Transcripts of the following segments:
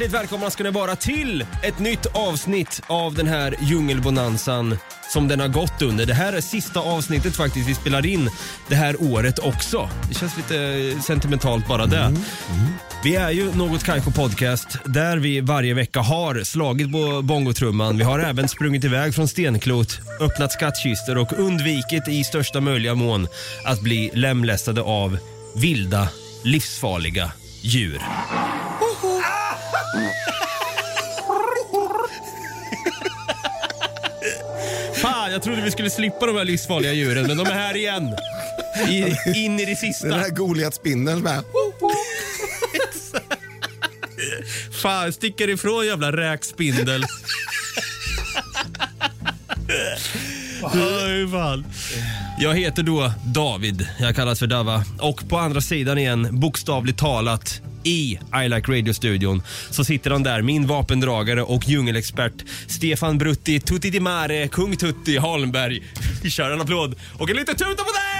Hjärtligt välkomna ska ni vara till ett nytt avsnitt av den här djungelbonanzan som den har gått under. Det här är sista avsnittet faktiskt vi spelar in det här året också. Det känns lite sentimentalt bara det. Vi är ju Något Kaiko Podcast där vi varje vecka har slagit på bongotrumman. Vi har även sprungit iväg från stenklot, öppnat skattkistor och undvikit i största möjliga mån att bli lemlästade av vilda, livsfarliga djur. Fan, jag trodde vi skulle slippa de här livsfarliga djuren, men de är här igen. I, in i det sista. Den här Goliat-spindeln med. Fan, sticker ifrån jävla räkspindel. Fan. Jag heter då David, jag kallas för Dava. Och på andra sidan igen, bokstavligt talat, i I Like Radio-studion så sitter han där, min vapendragare och djungelexpert Stefan Brutti Tutti Di Mare, Kung Tutti Holmberg. Vi kör en applåd och en liten tuta på det!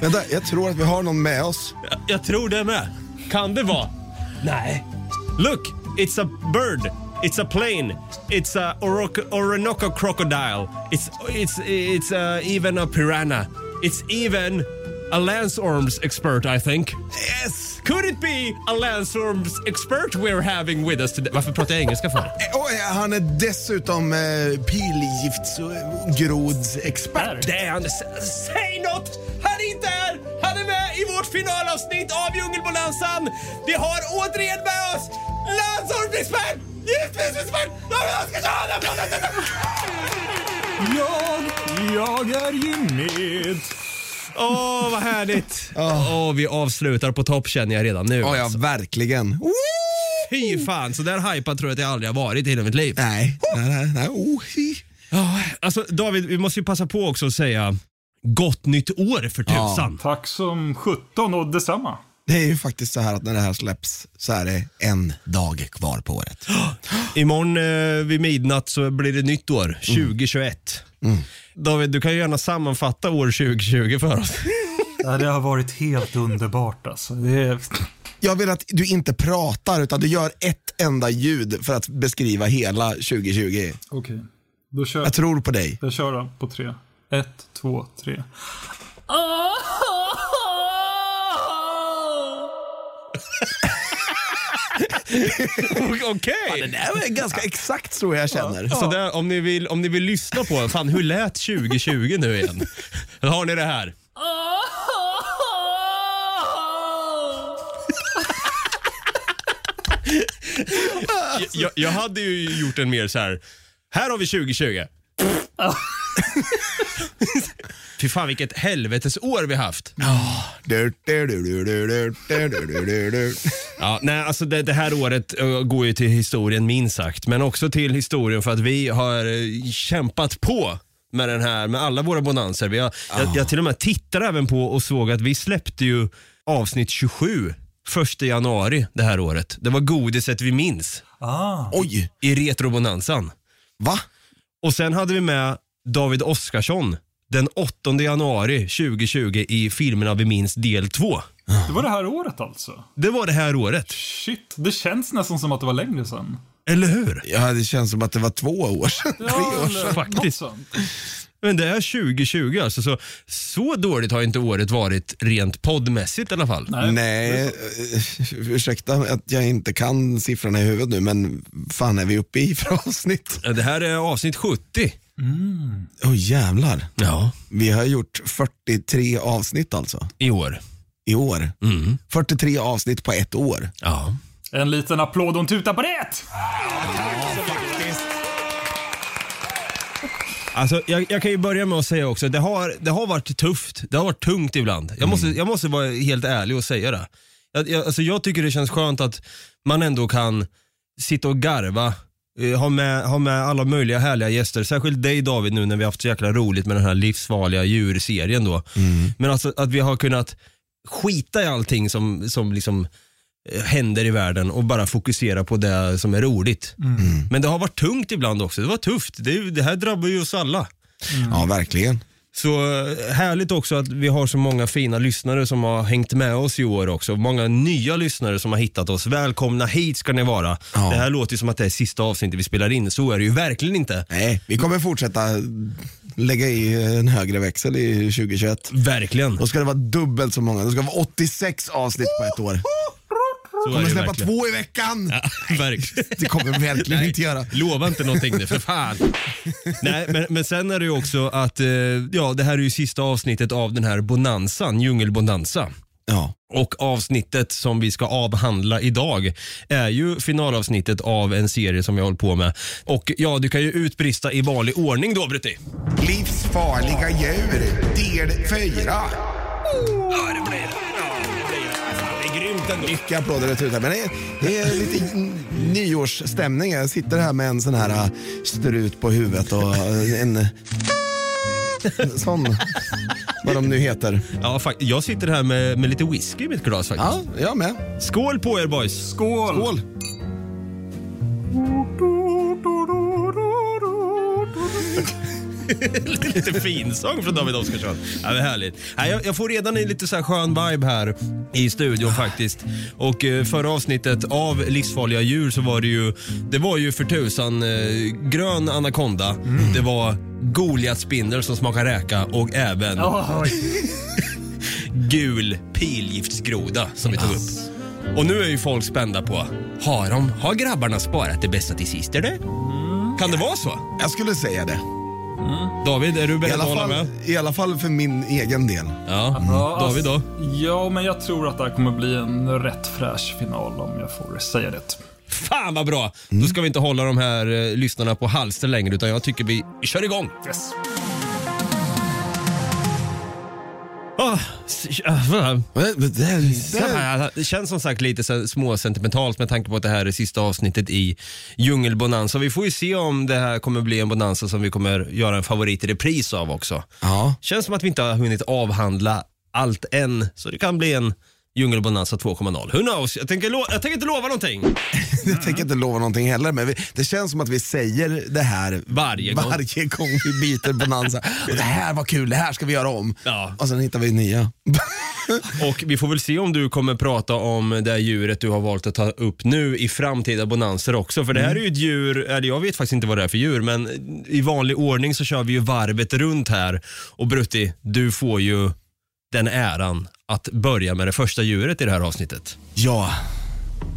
Vänta, jag tror att vi har någon med oss. Jag, jag tror det med. Kan det vara? Nej. Look, it's a bird. It's a plane. It's a Oroko- Orinoco crocodile. It's it's it's uh, even a piranha. It's even a landstorms expert, I think. Yes. Could it be a landstorms expert we're having with us today? Varför pratar jag engelska för? Eh, Oj, han är dessutom eh, pilgiftsgrodsexpert. Det är han. S- Säg något! Han är inte här! Han är med i vårt finalavsnitt av Djungelbonanzan. Vi har återigen med oss landsortsexpert! Giftfiskexpert! David Oskarsson! Jag, jag är Jimmy. Åh, vad härligt! Åh, vi avslutar på topp känner jag redan nu. Ja, ja, alltså. verkligen. Fy fan, så där hypad tror jag att jag aldrig har varit i hela mitt liv. Nej, nej, nej. nej. Oh, hi. Ja, alltså David, vi måste ju passa på också att säga gott nytt år för tusan. Tack som 17 och detsamma. Det är ju faktiskt så här att när det här släpps så är det en dag kvar på året. Imorgon eh, vid midnatt så blir det nytt år, 2021. David, du kan ju gärna sammanfatta år 2020 för oss. Ja, Det har varit helt underbart alltså. Det är... Jag vill att du inte pratar utan du gör ett enda ljud för att beskriva hela 2020. Okej, då kör Jag tror på dig. jag. kör då på tre. Ett, två, tre. Okej. Det där var ganska exakt så jag känner. Så där, om, ni vill, om ni vill lyssna på, fan hur lät 2020 nu igen? Då har ni det här. jag, jag hade ju gjort en mer så här. här har vi 2020. Fy fan vilket helvetesår vi haft. Ja, nej, alltså det, det här året eh, går ju till historien minst sagt, men också till historien för att vi har eh, kämpat på med den här, med alla våra bonanser. Vi har, jag, jag till och med tittar även på och såg att vi släppte ju avsnitt 27 första januari det här året. Det var godiset vi minns Oj, i retrobonansen. va? Och sen hade vi med David Oskarsson den 8 januari 2020 i filmerna vi minns del 2. Det var det här året alltså? Det var det här året, Shit, det känns nästan som att det var längre sedan. eller hur? Ja, det känns som att det var två år sedan. Tre år sedan. faktiskt. Men det är 2020 alltså, så, så dåligt har inte året varit rent poddmässigt i alla fall. Nej, eh, ursäkta att jag inte kan siffrorna i huvudet nu, men fan är vi uppe i för avsnitt? Det här är avsnitt 70. Åh jävlar. Ja. Vi har gjort 43 avsnitt alltså, I år. i år. Mm. 43 avsnitt på ett år. Ja. En liten applåd och en tuta på det! Alltså, jag, jag kan ju börja med att säga också, det har, det har varit tufft. Det har varit tungt ibland. Jag måste, jag måste vara helt ärlig och säga det. Jag, jag, alltså, jag tycker det känns skönt att man ändå kan sitta och garva, eh, ha med, ha med alla möjliga härliga gäster. Särskilt dig David nu när vi har haft så jäkla roligt med den här livsfarliga djurserien då. Men alltså att vi har kunnat skita i allting som, som liksom eh, händer i världen och bara fokusera på det som är roligt. Men det har varit tungt ibland också. Det var tufft. Det, det här drabbar ju oss alla. Ja, verkligen. Så eh, härligt också att vi har så många fina lyssnare som har hängt med oss i år också. Många nya lyssnare som har hittat oss. Välkomna hit ska ni vara. Ja. Det här låter ju som att det är sista avsnittet vi spelar in. Så är det ju verkligen inte. Nej, vi kommer fortsätta lägga i en högre växel i 2021. Verkligen. Då ska det vara dubbelt så många. Det ska vara 86 avsnitt på ett år. Kommer släppa verkligen. två i veckan. Ja, verkligen. Det kommer vi verkligen Nej, inte göra. Lova inte någonting nu för fan. Nej, men, men sen är det ju också att eh, ja, det här är ju sista avsnittet av den här bonanzan, djungelbonanza. Ja. Och avsnittet som vi ska avhandla idag är ju finalavsnittet av en serie som jag håller på med. Och ja, du kan ju utbrista i vanlig ordning då Brutti. Livsfarliga djur, del 4. Ändå. Mycket applåder och tutar. Men det är, det är lite nyårsstämning. Jag sitter här med en sån här äh, strut på huvudet och äh, en, en sån, vad de nu heter. Ja, fakt- jag sitter här med, med lite whisky i mitt glas faktiskt. Ja, jag med. Skål på er boys! Skål! Skål. lite finsång från David Oskarsson. Ja, det är härligt. Ja, jag, jag får redan en lite så här skön vibe här i studion faktiskt. Och eh, förra avsnittet av Livsfarliga djur så var det ju, det var ju för tusan eh, grön anakonda, det var Goliatspindel som smakar räka och även Oj. gul pilgiftsgroda som vi tog upp. Och nu är ju folk spända på, har, de, har grabbarna sparat det bästa till sist eller? Kan det vara så? Jag skulle säga det. David, är du I beredd att hålla fall, med? I alla fall för min egen del. Ja. Ja, David då? alltså, Ja, men jag tror att det här kommer bli en rätt fräsch final om jag får säga det. Fan vad bra! Då ska vi inte hålla de här eh, lyssnarna på halster längre utan jag tycker vi kör igång. Yes. Det, känns som sagt lite så småsentimentalt med tanke på att det här är sista avsnittet i Djungelbonanza. Vi får ju se om det här kommer bli en bonanza som vi kommer göra en favorit i repris av också. ja. Känns som att vi inte har hunnit avhandla allt än, så det kan bli en Djungelbonanza 2.0. Who knows? Jag tänker, lo- jag tänker inte lova någonting. Jag tänker inte lova någonting heller, men vi, det känns som att vi säger det här Varje gång. varje gång vi byter bonanza. Och det här var kul, det här ska vi göra om. Ja. Och sen hittar vi nya. Och vi får väl se om du kommer prata om det här djuret du har valt att ta upp nu i framtida bonanser också. För det här är ju ett djur, eller jag vet faktiskt inte vad det är för djur, men i vanlig ordning så kör vi ju varvet runt här. Och Brutti, du får ju den äran att börja med det första djuret i det här avsnittet. Ja,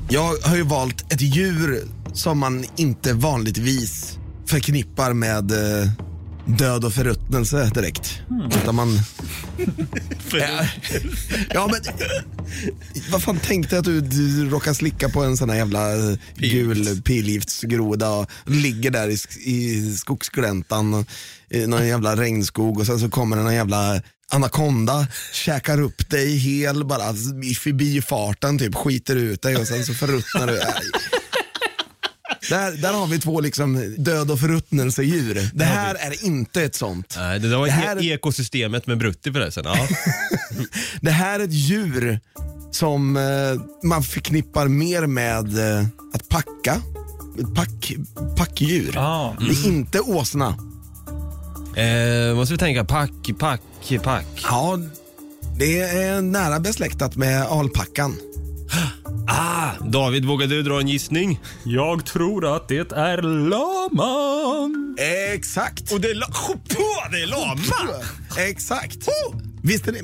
jag har ju valt ett djur som man inte vanligtvis förknippar med eh, död och förruttnelse direkt. Utan man... Ja, ja men... Vad fan tänkte att du, du råkar slicka på en sån här jävla eh, gul pilgiftsgroda och ligger där i, i skogsgläntan i någon jävla regnskog och sen så kommer en jävla anakonda, käkar upp dig hel bara i förbifarten typ, skiter ut dig och sen så förruttnar du. Där, där har vi två liksom död och förruttnelsedjur. Det här är inte ett sånt. Nej, det där var Det här- ekosystemet med Brutti förresten. Ja. Det här är ett djur som eh, man förknippar mer med eh, att packa. Pack, packdjur. Ah. Det är inte åsna. Eh, måste vi tänka pack, pack, pack. Ja, det är nära besläktat med alpackan. Ah, David, vågar du dra en gissning? Jag tror att det är laman. Exakt. Och det är, la- det är lama! Exakt. Visst är det...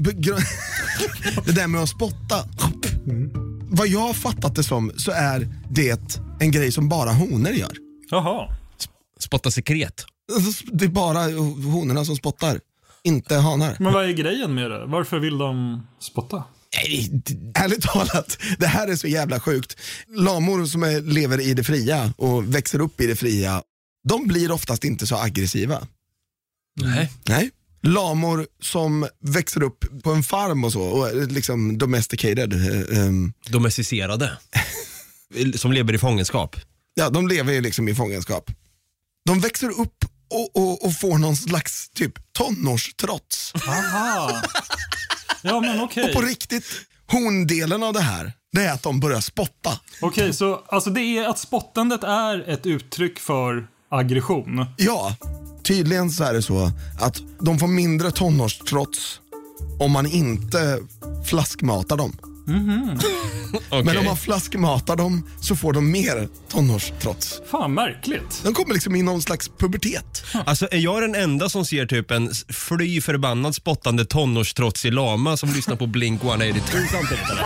det där med att spotta. Vad jag har fattat det som så är det en grej som bara honor gör. Jaha. Spotta sekret. Alltså, Det är bara honorna som spottar, inte hanar. Men vad är grejen med det? Varför vill de spotta? Ärligt talat, det här är så jävla sjukt. Lamor som är, lever i det fria och växer upp i det fria, de blir oftast inte så aggressiva. Nej. Nej. Lamor som växer upp på en farm och så, och är liksom domesticated. ehm, Domesticerade. Som lever i fångenskap. Ja, de lever ju liksom i fångenskap. De växer upp och, och, och får någon slags typ tonårstrots. Aha. Ja men okej. Och på riktigt, hondelen av det här, det är att de börjar spotta. Okej, så alltså det är att spottandet är ett uttryck för aggression. Ja, tydligen så är det så att de får mindre tonårstrots om man inte flaskmatar dem. Okej. Men om man flaskmatar dem så får de mer tonårstrots. Fan, märkligt. De kommer liksom i någon slags pubertet. Alltså är jag den enda som ser typ en fly förbannad spottande tonårstrotsig lama som lyssnar på Blink 182 samtidigt eller?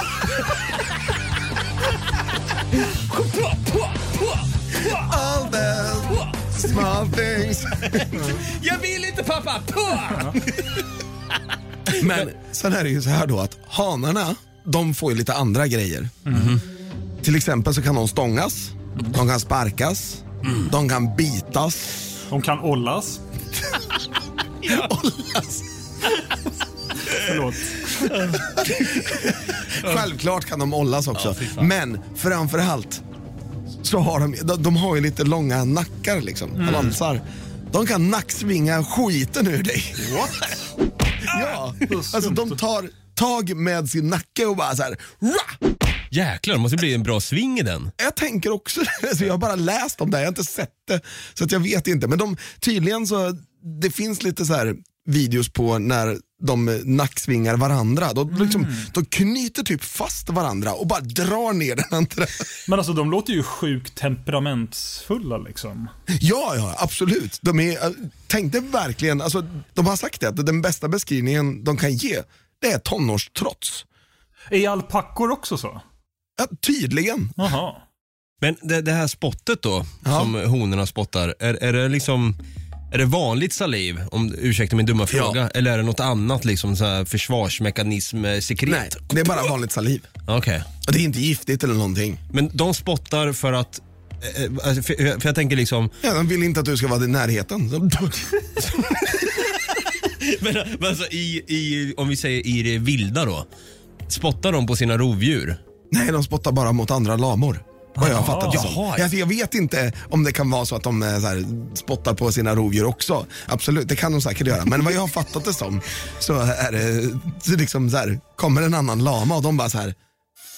All the small things. Jag vill inte pappa! Men sen är det ju så här då att hanarna, de får ju lite andra grejer. Till exempel så kan de stångas, de kan sparkas, de kan bitas. De kan ollas. Ollas. Förlåt. Självklart kan de ollas också. Men framförallt så har de, de, de har ju lite långa nackar liksom, lansar. De kan nacksvinga skiten ur dig. Ja, alltså de tar tag med sin nacke och bara så här. Rah! Jäklar, det måste bli en bra sving i den. Jag tänker också det. Jag har bara läst om det, jag har inte sett det. Så att jag vet inte. Men de, tydligen så, det finns lite så här videos på när de nacksvingar varandra. De, liksom, de knyter typ fast varandra och bara drar ner den andra. Men alltså de låter ju sjukt temperamentsfulla liksom. Ja, ja, absolut. De är, tänkte verkligen, alltså, de har sagt det, att den bästa beskrivningen de kan ge, det är tonårstrots. Är alpackor också så? Ja, tydligen. Jaha. Men det, det här spottet då, Ja. som honorna spottar, är, är det liksom är det vanligt saliv, om ursäkta min dumma fråga, eller är det något annat liksom så här försvarsmekanism, eh, sekret? Nej, det är bara vanligt saliv. Okej. Och det är inte giftigt eller någonting. Men de spottar för att, eh, eh, för, för jag tänker liksom, Ja, de vill inte att du ska vara i närheten. Men, men alltså i, i, om vi säger i det vilda då, spottar de på sina rovdjur? Nej, de spottar bara mot andra lamor. Vad jag har fattat det som. Jaha. Alltså, jag vet inte om det kan vara så att de eh, så här, spottar på sina rovdjur också. Absolut, det kan de säkert göra. Men vad jag har fattat det som så är det så liksom så här, kommer en annan lama och de bara så här,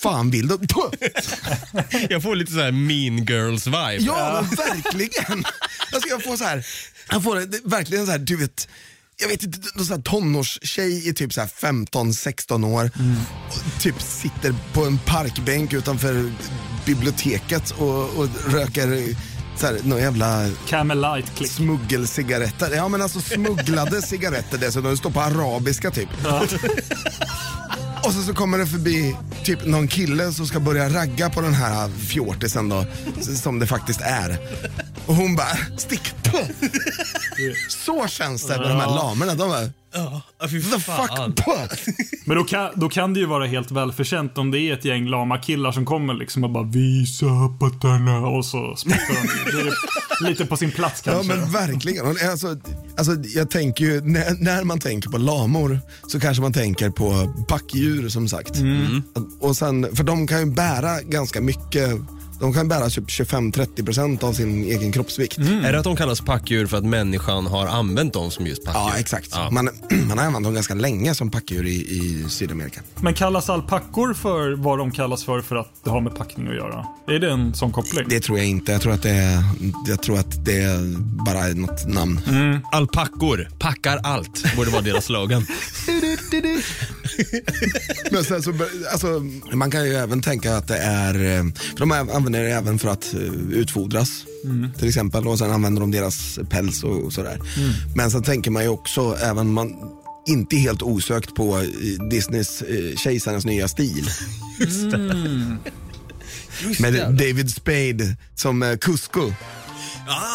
fan vill du? Jag får lite så här mean girls vibe. Ja, men verkligen. Alltså jag får så här, jag får det, verkligen så här, du vet, jag vet inte, någon sån tonårstjej i typ så här 15-16 år. Och typ sitter på en parkbänk utanför biblioteket och, och röker så här, någon jävla Camel light click. smuggelcigaretter. Ja men alltså smugglade cigaretter dessutom, det står på arabiska typ. Och så, så kommer det förbi typ någon kille som ska börja ragga på den här fjortisen då, som det faktiskt är. Och hon bara, stick! Så känns det med de här lamerna. De bara, the fuck? Men då kan, då kan det ju vara helt välförtjänt om det är ett gäng lama killar som kommer liksom och bara visa pattarna och så spottar de. Det är lite på sin plats Ja kanske. men verkligen. Alltså, alltså, jag tänker ju, när, när man tänker på lamor så kanske man tänker på packdjur som sagt. Och sen, för de kan ju bära ganska mycket, de kan bära typ 25-30% av sin egen kroppsvikt. Är det att de kallas packdjur för att människan har använt dem som just packdjur? Ja exakt. Ja. Man, man har använt dem ganska länge som packdjur i, i Sydamerika. Men kallas alpackor för vad de kallas för för att det har med packning att göra? Är det en sån koppling? Det tror jag inte. Jag tror att det är, jag tror att det är bara något namn. Alpackor, packar allt, borde vara deras slogan. Men sen så, alltså, man kan ju även tänka att det är, eh, för de använder det även för att eh, utfodras. Till exempel och sen använder de deras päls och, och sådär. Men sen tänker man ju också, även man inte helt osökt på eh, Disneys Kejsarens nya stil. Med David Spade som eh, Cusco.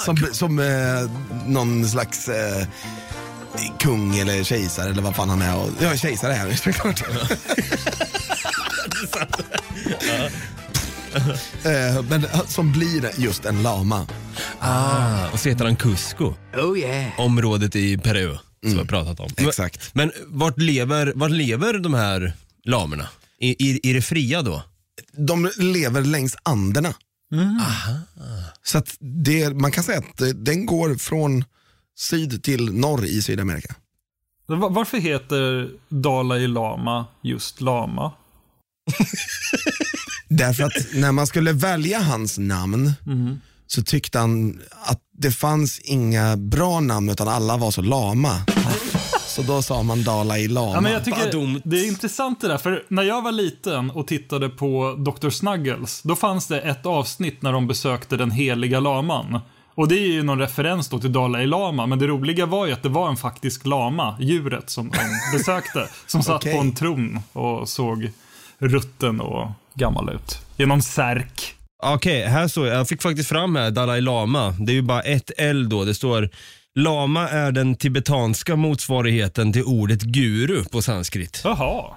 Som, som eh, någon slags eh, kung eller kejsare eller vad fan han är. Och, ja, kejsare är han ju såklart. Eh, Men eh, som blir just en lama. Ah, och så heter han Cusco. Oh yeah. Området i Peru som vi har pratat om. Men- Exakt. Men vart lever, vart lever de här lamerna? I, i, I det fria då? De lever längs Anderna. Så att det, man kan säga att den går från syd till norr i Sydamerika. Va- Varför heter Dalai Lama just Lama? Därför att när man skulle välja hans namn så tyckte han att det fanns inga bra namn utan alla var så lama. Så då sa man Dalai Lama. Ja, men jag tycker det är intressant det där, för när jag var liten och tittade på Dr. Snuggles, då fanns det ett avsnitt när de besökte den heliga laman. Och det är ju någon referens då till Dalai Lama, men det roliga var ju att det var en faktisk lama, djuret som de besökte, som satt Okej. på en tron och såg rutten och gammal ut. Genom särk. Okej, här står jag. Jag fick faktiskt fram här Dalai Lama. Det är ju bara ett L då. Det står Lama är den tibetanska motsvarigheten till ordet guru på sanskrit. Jaha.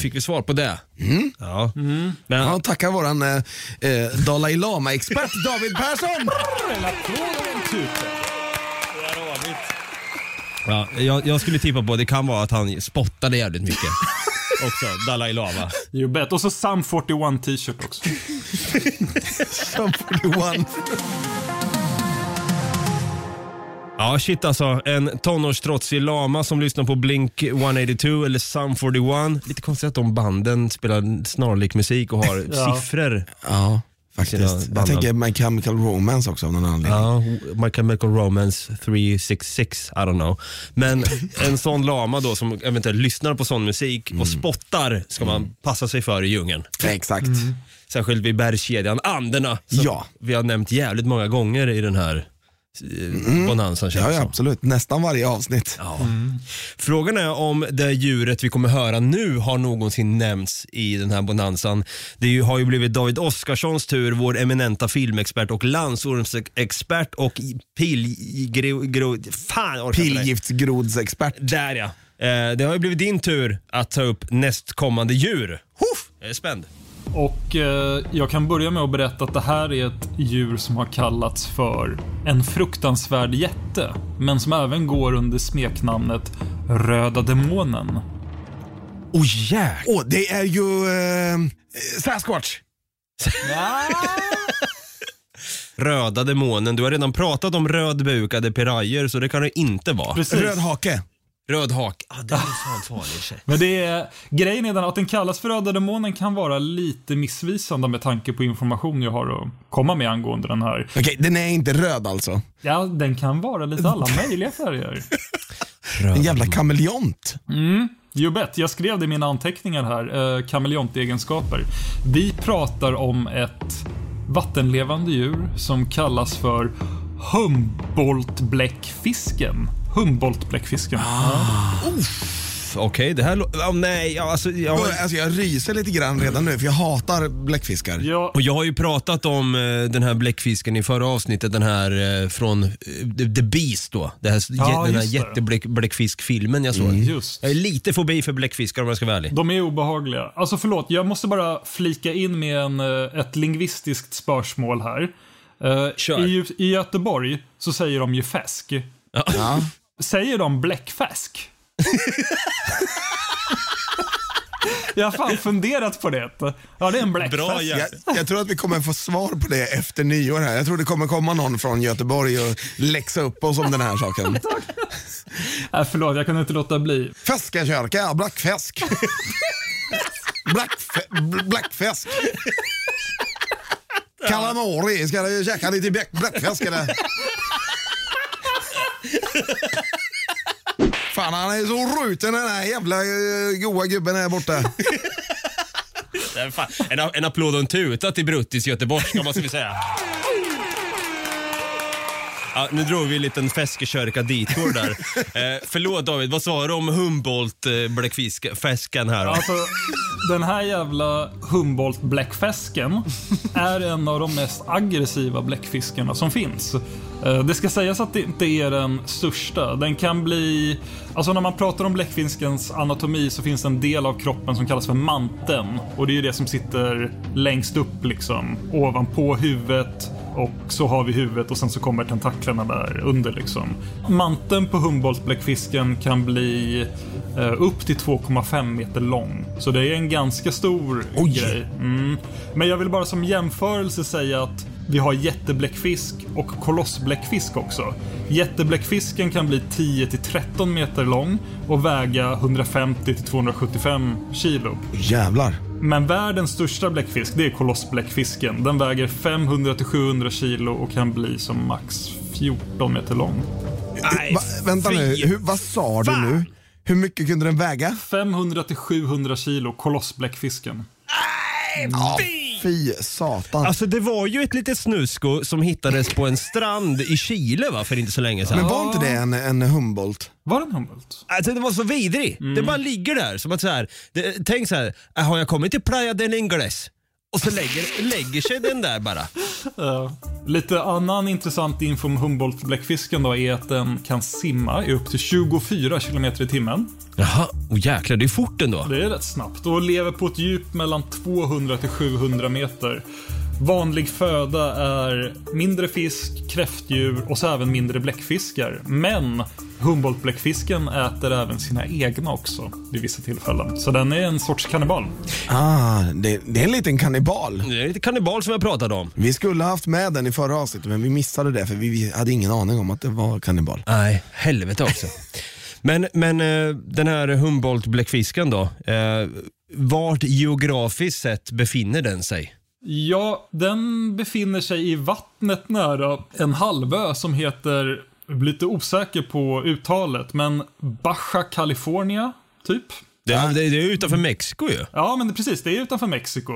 Fick vi svar på det? Ja. Men, Ja, tackar våran eh, eh, Dalai Lama-expert David Persson. ja, jag, jag skulle tippa på det kan vara att han spottade jävligt mycket. Också, Dalai Lama. You bet. Och så Sum 41 t-shirt också. Som 41. Ja, shit alltså. En tonårstrotsig lama som lyssnar på Blink 182 eller Sum 41. Lite konstigt att de banden spelar snarlik musik och har Ja. siffror. Ja, faktiskt. Jag tänker My Chemical Romance också av någon anledning. Ja, My Chemical Romance 366, I don't know. Men en sån lama då som eventuellt lyssnar på sån musik och spottar ska man passa sig för i djungeln. Exakt. Särskilt vid bergskedjan Anderna som Ja. vi har nämnt jävligt många gånger i den här bonanzan känns Ja, ja, som. absolut. Nästan varje avsnitt. Ja. Frågan är om det djuret vi kommer höra nu har någonsin nämnts i den här bonanzan. Det är ju- har ju blivit David Oskarssons tur, vår eminenta filmexpert och landsormsexpert och pilgro... Fan, jag orkar inte det. Pillgiftsgrodsexpert. Där ja. Eh, det har ju blivit din tur att ta upp nästkommande djur. Huff, jag är spänd. Och eh, jag kan börja med att berätta att det här är ett djur som har kallats för en fruktansvärd jätte, men som även går under smeknamnet Röda Demonen. Oj oh, jäk. Åh, det är ju eh, Sasquatch. Röda demonen. Du har redan pratat om rödbukade pirajer så det kan det inte vara. Precis. Röd hake. Röd hak. Ah, det är fan farlig tjej. Men det är, grejen är den att den kallas för Röda Demonen kan vara lite missvisande med tanke på information jag har att komma med angående den här. Okej, den är inte röd alltså. Ja, den kan vara lite alla möjliga färger. En jävla kameleont. You bet. Jag skrev det i mina anteckningar här. Eh, kameleontegenskaper. Vi pratar om ett vattenlevande djur som kallas för Humboldt-bläckfisken. Humboldt-bläckfisken. Okej, det här lå- oh, Nej, ja, alltså, jag, Alltså, jag ryser lite grann redan nu för jag hatar bläckfiskar. Ja, och jag har ju pratat om eh, den här bläckfisken i förra avsnittet, den här eh, från eh, The Beast då. Det här, Ja, den här just det. jättebläckfiskfilmen jag såg. just. Jag är lite fobi för bläckfiskar om jag ska vara ärlig. De är obehagliga. Alltså förlåt, jag måste bara flika in med en, eh, ett lingvistiskt spörsmål här. Eh, Kör. I, I Göteborg så säger de ju fäsk. Ja. Säger de bläckfäsk? jag har fan funderat på det. Ja, det är en bläckfäsk. Bra Jag, jag tror att vi kommer få svar på det efter nyår här. Jag tror det kommer komma någon från Göteborg och läxa upp oss om den här saken. Äh, förlåt, jag kunde inte låta bli. Feskakörka, blackfisk. Blackfe, bl- blackfisk. Calamari, ska du käka lite black- blackfisk eller? Fan han är så ruten den här jävla eh, goa gubben här borta. Fan- En, en applåd och en tuta till Bruttis göteborgska måste vi säga. Ja, nu drog vi en liten Feskekörka detour där. Eh, förlåt David, vad sa du om Humboldt eh, bläckfisken här då? Alltså, den här jävla Humboldt bläckfisken är en av de mest aggressiva bläckfiskarna som finns. Eh, Det ska sägas att det inte är den största. Den kan bli... Alltså när man pratar om bläckfiskens anatomi så finns det en del av kroppen som kallas för manteln. Och det är ju det som sitter längst upp liksom, ovanpå huvudet och så har vi huvudet och sen så kommer tentaklerna där under liksom. Manteln på Humboldt-bläckfisken kan bli eh, upp till 2,5 meter lång. Så det är en ganska stor grej. Mm. Men jag vill bara som jämförelse säga att vi har jättebläckfisk och kolossbläckfisk också. Jättebläckfisken kan bli 10 till 13 meter lång och väga 150 till 275 kilo. Jävlar. Men världens största bläckfisk, det är kolossbläckfisken. Den väger 500 till 700 kilo och kan bli som max 14 meter lång. Nej, Va, vänta nu, Hur, vad sa du nu? Hur mycket kunde den väga? 500 till 700 kilo, kolossbläckfisken. Ja, fy satan. Alltså det var ju ett litet snusko som hittades på en strand i Chile va, för inte så länge sedan. Men var inte det en, en Humboldt? Var den Humboldt? Alltså det var så vidrig. Det bara ligger där som att så här, det, tänk så här, "Ah, har jag kommit till Playa del Ingles? Och så lägger, lägger sig den där bara. Ja. Lite annan intressant info om Humboldt-bläckfisken då är att den kan simma i upp till 24 kilometer i timmen. Jaha, oh, jäklar det är fort ändå. Det är rätt snabbt och lever på ett djup mellan 200 till 700 meter. Vanlig föda är mindre fisk, kräftdjur och så även mindre bläckfiskar. Men Humboldt-bläckfisken äter även sina egna också vid vissa tillfällen. Så den är en sorts kannibal. Ah, det, det är en liten kannibal. Det är lite kannibal som jag pratade om. Vi skulle ha haft med den i förra avsnittet men vi missade det för vi hade ingen aning om att det var kannibal. Nej, helvete också. men men eh, den här Humboldt-bläckfisken då, eh, vart geografiskt sett befinner den sig? Ja, den befinner sig i vattnet nära en halvö som heter, lite osäker på uttalet, men Baja California, typ. Det, det, det är utanför Mexiko ju. Ja, men det, precis, det är utanför Mexiko.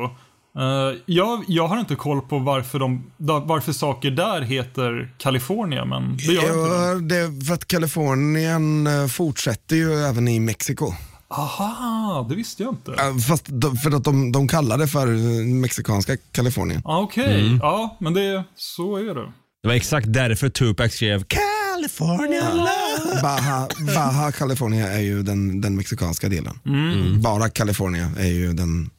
Eh, jag, jag har inte koll på varför, de, da- varför saker där heter California, men det gör inte det. Ja, det är för att Kalifornien eh, fortsätter ju även i Mexiko. Aha, det visste jag inte. Eh, Fast de, för att de, de kallar det för eh, mexikanska Kalifornien. Ah, Okej, ja, men det, så är det. Det var exakt därför Tupac skrev California love. Baja, Baja California är ju den, den mexikanska delen. Mm. Bara California är ju den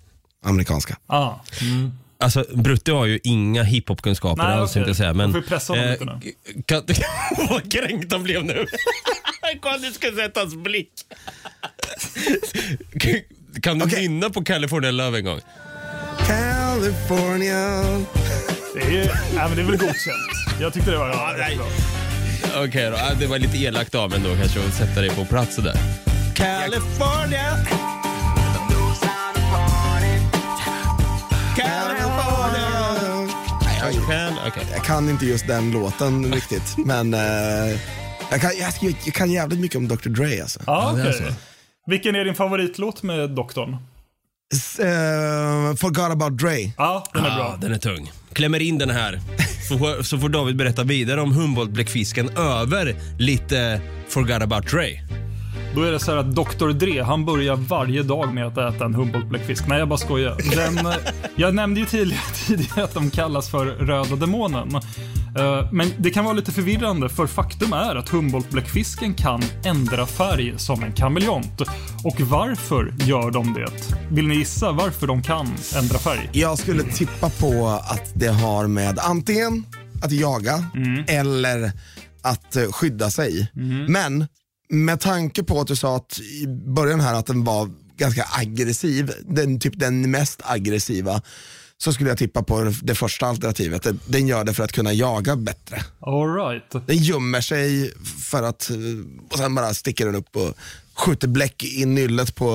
amerikanska. Ah, mm. Alltså Brutte har ju inga hiphopkunskaper Nej, alls okej. inte jag säga. Men, får ju pressa honom lite nu. kan, Vad kränkt han blev nu. Kolla du ska sätta hans blick. kan du Okej. nynna på California Love en gång? California. Det är, nej, men det är väl godkänt. Jag tyckte det var ja, nej. bra. Okej då, Ah, det var lite elakt av mig då kanske att sätta dig på plats sådär. California. California. Kan, okej. Jag kan inte just den låten riktigt, men eh, jag, kan, jag, jag kan jävligt mycket om Dr Dre alltså. Ja, okej. så. Vilken är din favoritlåt med doktorn? S- eh, forgot about Dre. Ja, den är Ja, bra. den är tung. Klämmer in den här. Så får, så får David berätta vidare om Humboldt-bläckfisken över lite Forgot about Dre. Då är det så här att Dr. Dre, han börjar varje dag med att äta en Humboldt-bläckfisk. Nej, jag bara skojar. Den, eh, jag nämnde ju tidigare, tidigare att de kallas för röda demonen. Eh, Men det kan vara lite förvirrande, för faktum är att Humboldt-bläckfisken kan ändra färg som en kameleont. Och varför gör de det? Vill ni gissa varför de kan ändra färg? Jag skulle tippa på att det har med antingen att jaga eller att eh, skydda sig. Men med tanke på att du sa att i början här att den var ganska aggressiv, den, typ den mest aggressiva, så skulle jag tippa på det första alternativet. Den- gör det för att kunna jaga bättre. All right. Den gömmer sig för att, och sen bara sticker den upp och skjuter bläck i nyllet på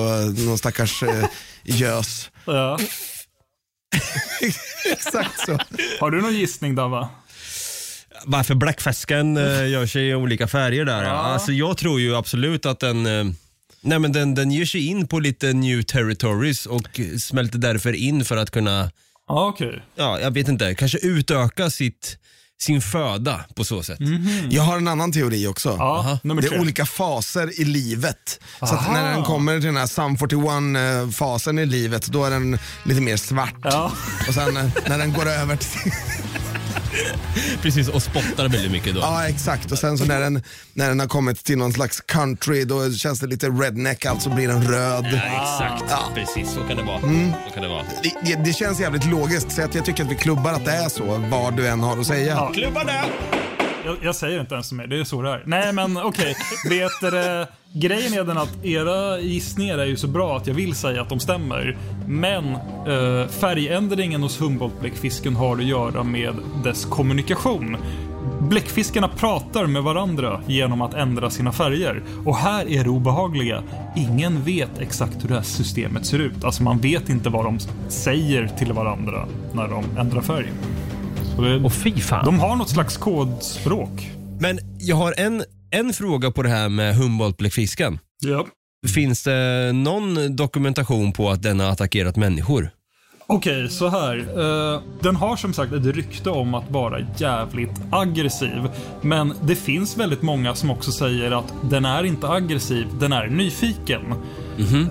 någon stackars eh, gös. Ja. Exakt så. Har du någon gissning Dava? varför bläckfisken eh, gör sig i olika färger där. Ja. Alltså, jag tror ju absolut att den, eh, nej, men den, den ger sig in på lite new territories och smälter därför in för att kunna, Ja, okej. ja, jag vet inte, kanske utöka sitt, sin föda på så sätt. Jag har en annan teori också. Nummer Det är olika faser i livet. Så att Aha. när den kommer till den här Sum 41-fasen i livet, då är den lite mer svart. Ja. Och sen eh, när den går över till... Precis, och spottar väldigt mycket då. Ja, exakt. Och sen så när den, när den har kommit till någon slags country, då känns det lite redneck, alltså blir den röd. Exakt, Ja. precis så kan det vara. Så kan det vara. Det, det, det känns jävligt logiskt, så att jag tycker att vi klubbar att det är så, vad du än har att säga. Ja. Klubba det! Jag, jag säger inte ens mer, det är så det är. Nej men okej, vet det? Grejen är den att era gissningar är ju så bra att jag vill säga att de stämmer. Men eh, färgändringen hos Humboldt-bläckfisken har att göra med dess kommunikation. Bläckfiskarna pratar med varandra genom att ändra sina färger. Och här är det obehagliga. Ingen vet exakt hur det här systemet ser ut. Alltså man vet inte vad de säger till varandra när de ändrar färg. Det, Och fy fan. de har något slags kodspråk. Men jag har en, en fråga på det här med Humboldt-bläckfisken. Ja. Finns det någon dokumentation på att den har attackerat människor? Okej, så här. Eh, den har som sagt ett rykte om att vara jävligt aggressiv. Men det finns väldigt många som också säger att den är inte aggressiv, den är nyfiken.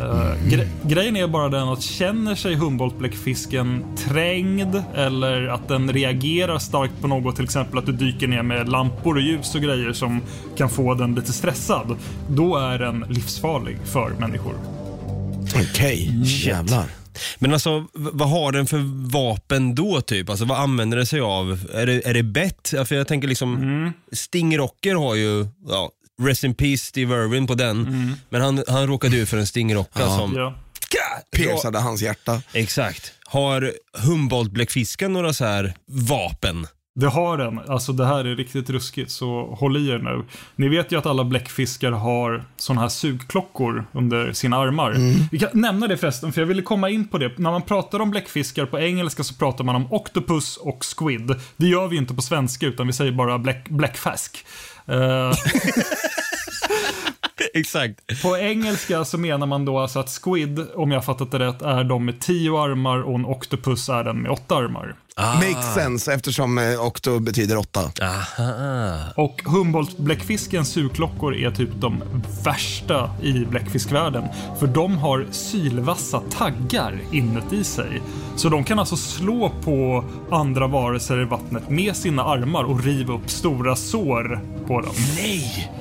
Eh, gre- grejen är bara den att känner sig Humboldt-bläckfisken trängd eller att den reagerar starkt på något, till exempel att du dyker ner med lampor och ljus och grejer som kan få den lite stressad. Då är den livsfarlig för människor. Okej, jävlar. Men alltså, vad har den för vapen då typ? Alltså vad använder den sig av? Är det, är det bett? För jag tänker liksom, Stingrocker har ju, ja, Rest in Peace Steve Irwin på den. Men han, han råkade ut för en stingrocka Ja. som... Ja. Piercade hans hjärta. Exakt. Har Humboldt-bläckfisken några så här vapen? Det har den. Alltså det här är riktigt ruskigt, så håll i er nu. Ni vet ju att alla bläckfiskar har såna här sugklockor under sina armar. Vi kan nämna det förresten, för jag ville komma in på det. När man pratar om bläckfiskar på engelska så pratar man om octopus och squid. Det gör vi inte på svenska, utan vi säger bara bläck, bläckfisk. Eh, Exakt. på engelska så menar man då alltså att squid, om jag fattat det rätt, är de med tio armar och en octopus är den med åtta armar. Makes sense eftersom eh, okto betyder åtta. Aha. Och Humboldt-bläckfiskens sugklockor är typ de värsta i bläckfiskvärlden. För de har sylvassa taggar inuti sig. Så de kan alltså slå på andra varelser i vattnet med sina armar och riva upp stora sår på dem. Nej!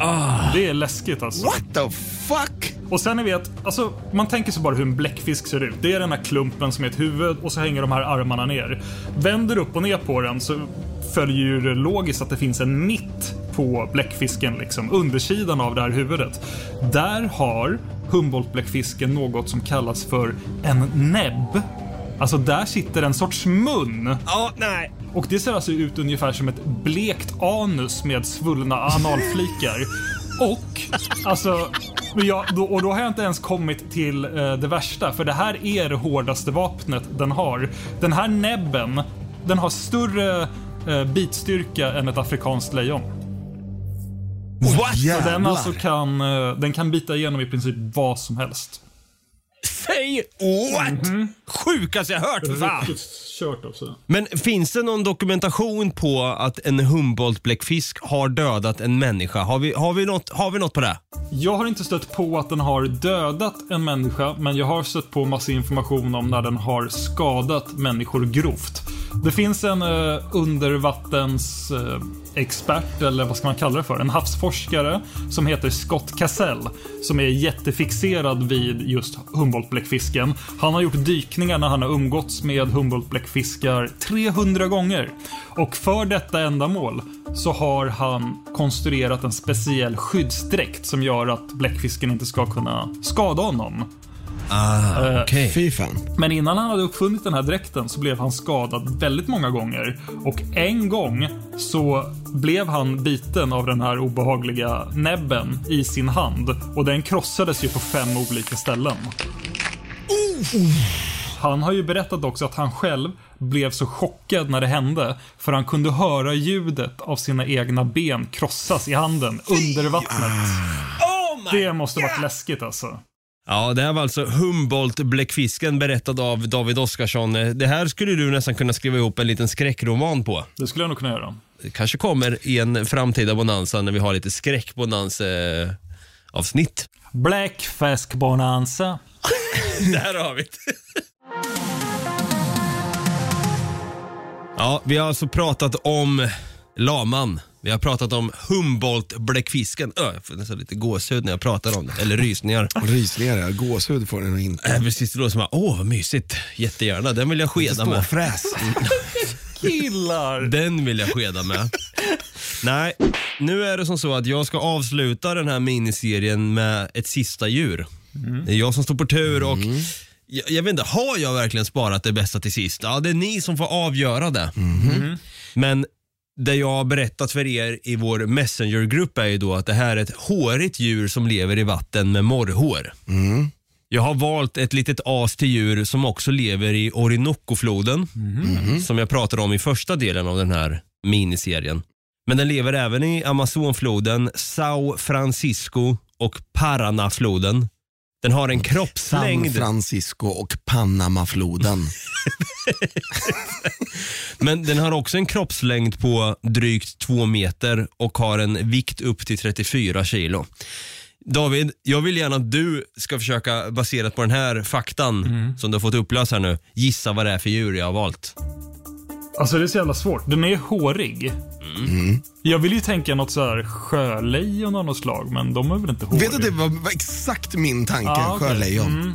Det är läskigt alltså. What the fuck? Och sen ni vet, alltså, man tänker sig bara hur en bläckfisk ser ut. Det är den här klumpen som är ett huvud och så hänger de här armarna ner. Vänder upp och ner på den så följer ju det logiskt att det finns en mitt på bläckfisken, liksom undersidan av det här huvudet. Där har Humboldt-bläckfisken något som kallas för en näbb. Alltså där sitter en sorts mun. Ja, nej. Och det ser alltså ut ungefär som ett blekt anus med svullna analflikar. Och, alltså, ja, då, och då har jag inte ens kommit till eh, det värsta, för det här är det hårdaste vapnet den har. Den här näbben, den har större eh, bitstyrka än ett afrikanskt lejon. What? Så den alltså kan, eh, den kan bita igenom i princip vad som helst. Säg what? Sjukaste jag hört för fan. Riktigt kört också. Men finns det någon dokumentation på att en Humboldt-bläckfisk har dödat en människa? Har vi, har, vi något, har vi något på det? Jag har inte stött på att den har dödat en människa, men jag har stött på massa information om när den har skadat människor grovt. Det finns en eh, undervattens eh, expert, eller vad ska man kalla det för? En havsforskare som heter Scott Cassell, som är jättefixerad vid just Humboldt-bläckfisken. Han har gjort dykningar när han har umgåtts med Humboldt-bläckfiskar 300 gånger. Och för detta ändamål så har han konstruerat en speciell skyddsdräkt som gör att bläckfisken inte ska kunna skada honom. Ah, okej. Fy fan. Men innan han hade uppfunnit den här dräkten så blev han skadad väldigt många gånger. Och en gång så blev han biten av den här obehagliga näbben i sin hand. Och den krossades ju på fem olika ställen. Han har ju berättat också att han själv blev så chockad när det hände. För han kunde höra ljudet av sina egna ben krossas i handen under vattnet. Oh Det måste varit läskigt alltså. Ja, det här var alltså Humboldt-bläckfisken berättad av David Oskarsson. Det här skulle du nästan kunna skriva ihop en liten skräckroman på. Det skulle jag nog kunna göra. Det kanske kommer i en framtida Bonanza när vi har lite skräckbonanza-avsnitt. Blackfisk bonanza. Där har vi det. Ja, vi har alltså pratat om laman. Vi har pratat om Humboldt-bläckfisken. Ö, jag får nästan lite gåshud när jag pratar om det. Eller rysningar. Rysningar, ja. gåshud får den nog inte. Äh, precis, det låter som att, åh vad mysigt. Jättegärna, den vill jag skeda med. Ståfräs. Killar! Den vill jag skeda med. Nej, nu är det som så att jag ska avsluta den här miniserien med ett sista djur. Det är jag som står på tur och jag, jag vet inte, har jag verkligen sparat det bästa till sist? Ja, det är ni som får avgöra det. Men det jag har berättat för er i vår messengergrupp är ju då att det här är ett hårigt djur som lever i vatten med morrhår. Jag har valt ett litet as till djur som också lever i Orinoco-floden, som jag pratade om i första delen av den här miniserien. Men den lever även i Amazonfloden, Sao Francisco och Paranafloden. Den har en San kroppslängd, Francisco och Panamafloden. men den har också en kroppslängd på drygt två meter och har en vikt upp till 34 kilo. David, jag vill gärna att du ska försöka, baserat på den här faktan som du har fått upplösa här nu, gissa vad det är för djur jag har valt. Alltså det är så jävla svårt. Den är hårig. Jag vill ju tänka något så här sjölejon av något slag, men de är väl inte håriga? Vet du, det var, var exakt min tanke, Ja, okej. sjölejon.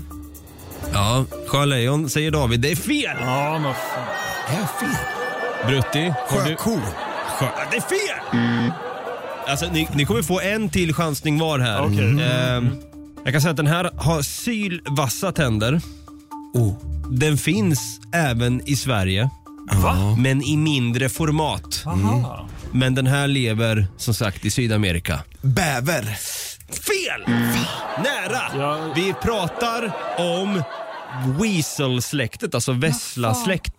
Ja, sjölejon säger David, det är fel! Ja, men fan. Är jag fel? Brutti. Sjöko. Sjö... Det är fel! Alltså, ni, ni kommer få en till chansning var här. Okej. Ehm, jag kan säga att den här har sylvassa tänder. Oh. Den finns även i Sverige, Va? men i mindre format. Aha. Men den här lever som sagt i Sydamerika. Bäver. Fel! Nära! Ja. Vi pratar om Weasel-släktet, alltså Vessla-släkt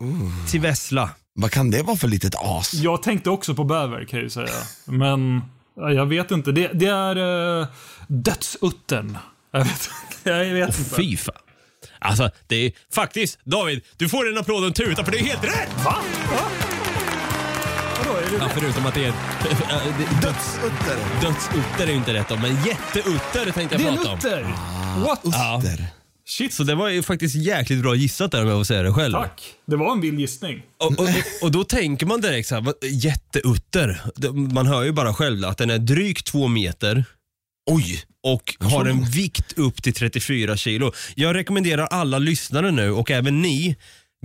till Vessla. Vad kan det vara för litet as? Jag tänkte också på bäver kan jag ju säga. Men ja, jag vet inte. Det, det är uh, dödsuttern. Jag vet, jag vet inte. Fy fan. Alltså, det är faktiskt, David, du får en applåd och en tuta för det är helt rätt! Va? Va? Vadå, är det Ja, förutom att det är det- Dödsutter. dödsutter är ju inte rätt då, men jätteutter tänkte Det jag är prata om. Luther! What? Ja. Utter. Shit. Så det var ju faktiskt jäkligt bra gissat där om jag får säga det själv. Tack. Det var en vild gissning. Och, och, och då tänker man direkt så här, vad- jätteutter. Det- Man hör ju bara själv att den är drygt två meter Oj. och har en vikt upp till 34 kilo. Jag rekommenderar alla lyssnare nu och även ni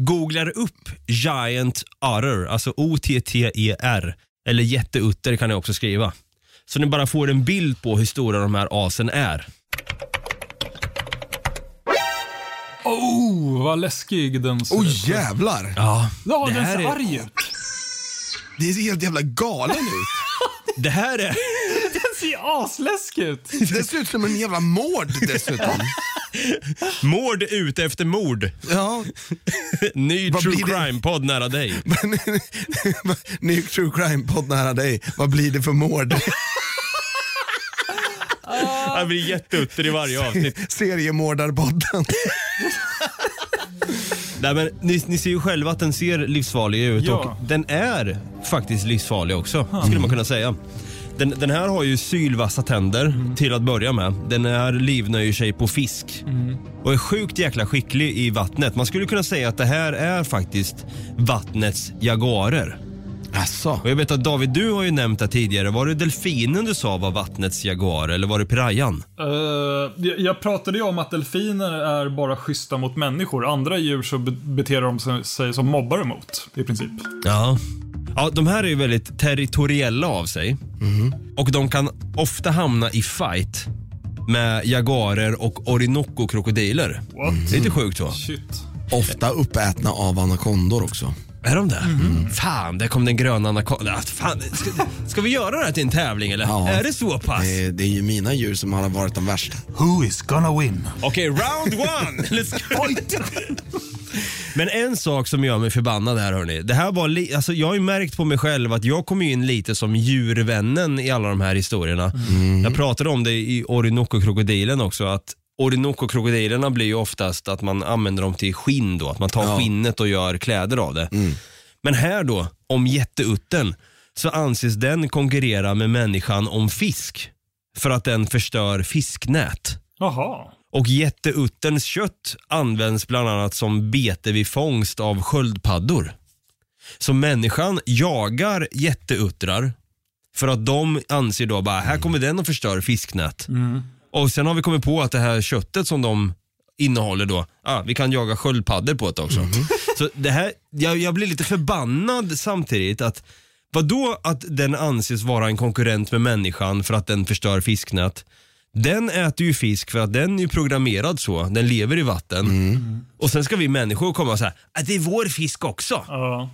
googlar upp Giant Otter, alltså O-T-T-E-R. Eller jätteutter kan ni också skriva. Så ni bara får en bild på hur stora de här asen är. Oh, vad läskig den ser Oj ut. jävlar. Ja, Ja, det den ser är- arg ut. Det ser helt jävla galen ut. det här är... Den ser asläskig ut. Det ser ut som en jävla mord dessutom. Mord ute efter mord. Ja, Ny Vad true blir det? crime-podd nära dig. ny true crime-podd nära dig. Vad blir det för mord? Det blir jätteutter i varje avsnitt. Seriemordarpodden. Nej, men ni, ni ser ju själva att den ser livsfarlig ut Ja. och den är faktiskt livsfarlig också, skulle man kunna säga. Den, den här har ju sylvassa tänder till att börja med. Den är livnöjer sig på fisk och är sjukt jäkla skicklig i vattnet. Man skulle kunna säga att det här är faktiskt vattnets jaguarer. Asså. Och jag vet att David, du har ju nämnt det tidigare. Var det delfinen du sa var vattnets jaguar eller var det pirayan? Eh, jag, jag pratade ju om att delfiner är bara schyssta mot människor. Andra djur så be- beter de sig- sig som mobbar emot, i princip. Ja. Ja, de här är ju väldigt territoriella av sig. Och de kan ofta hamna i fight med jaguarer och orinoco-krokodiler. What? Lite sjukt va? Shit. Ofta uppätna av anakondor också. Är de det? Fan, där kom den gröna anakondan. Fan, ska, ska vi göra det här till en tävling eller? Ja. Är det så pass? Det, det är ju mina djur som har varit de värsta. Who is gonna win? Okej, round one! Let's go. Men en sak som gör mig förbannad här hörni. Det här var li- alltså, jag har ju märkt på mig själv att jag kommer in lite som djurvännen i alla de här historierna. Jag pratade om det i Orinoco-krokodilen också. att Orinoco-krokodilerna blir ju oftast att man använder dem till skinn då. Att man tar Ja. skinnet och gör kläder av det. Men här då, om jätteuttern, så anses den konkurrera med människan om fisk. För att den förstör fisknät. Jaha. Och jätteutterns kött används bland annat som bete vid fångst av sköldpaddor. Så människan jagar jätteuttrar för att de anser då bara, här kommer den och förstör fisknät. Och sen har vi kommit på att det här köttet som de innehåller då, ah, vi kan jaga sköldpaddor på det också. Så det här, jag, jag blir lite förbannad samtidigt att Vadå att den anses vara en konkurrent med människan för att den förstör fisknät? Den äter ju fisk för att den är ju programmerad så. Den lever i vatten. Och sen ska vi människor komma och säga att det är vår fisk också. Ja.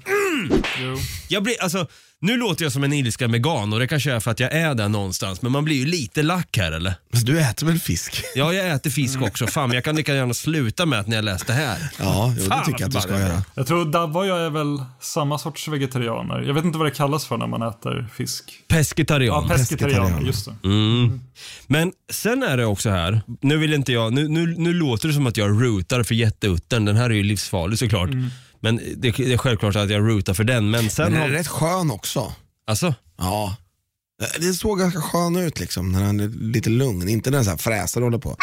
Jo. Jag blir, alltså, nu låter jag som en ilsken vegan och det kanske är för att jag är där någonstans. Men man blir ju lite lack här eller? Men du äter väl fisk? Ja, jag äter fisk också. Fan, men jag kan lika gärna sluta med att när jag läste det här. Ja, jo, det tycker jag att du ska göra. Jag tror Dabba och jag är väl samma sorts vegetarianer. Jag vet inte vad det kallas för när man äter fisk. Pescetarian. Ja, pescetarian. just det. Mm. Men sen är det också här, nu vill inte jag, nu, nu, nu låter det som att jag rootar för jätteuttern. Den här är ju livsfarlig såklart. Men det, det är självklart att jag rootar för den. Men sen Men den har... är rätt skön också. Alltså, Ja. Det såg ganska skön ut liksom, när han är lite lugn. Inte den så här fräsar och håller på.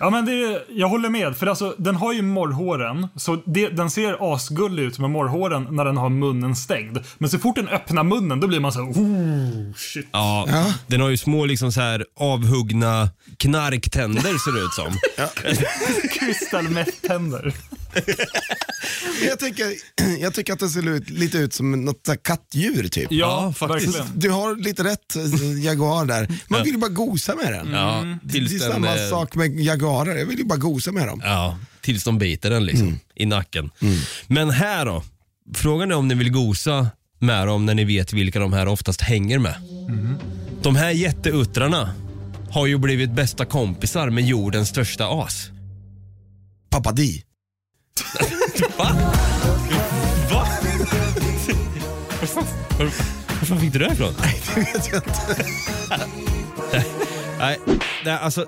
Ja, men det, jag håller med. För alltså, den har ju morrhåren. Så det, den ser asgullig ut med morrhåren när den har munnen stängd. Men så fort den öppnar munnen, då blir man så här, oh, shit. ja, Ja. den har ju små liksom så här avhuggna knarktänder ser det ut som. Kristallmättänder. Jag tycker, jag tycker att det ser ut, lite ut som något så här kattdjur typ. Ja, Ja, faktiskt. verkligen. Du har lite rätt Jaguar där. Man vill ju bara gosa med den. Ja, Det är den, samma eh, sak med Jaguarer, jag vill ju bara gosa med dem. Ja, tills de biter den liksom i nacken. Men här då? Frågan är om ni vill gosa med dem när ni vet vilka de här oftast hänger med. De här jätteuttrarna har ju blivit bästa kompisar med jordens största as. Pappa Di. Va? Va? Var fan- fick du det här ifrån? Det vet jag inte. Nej, nej, alltså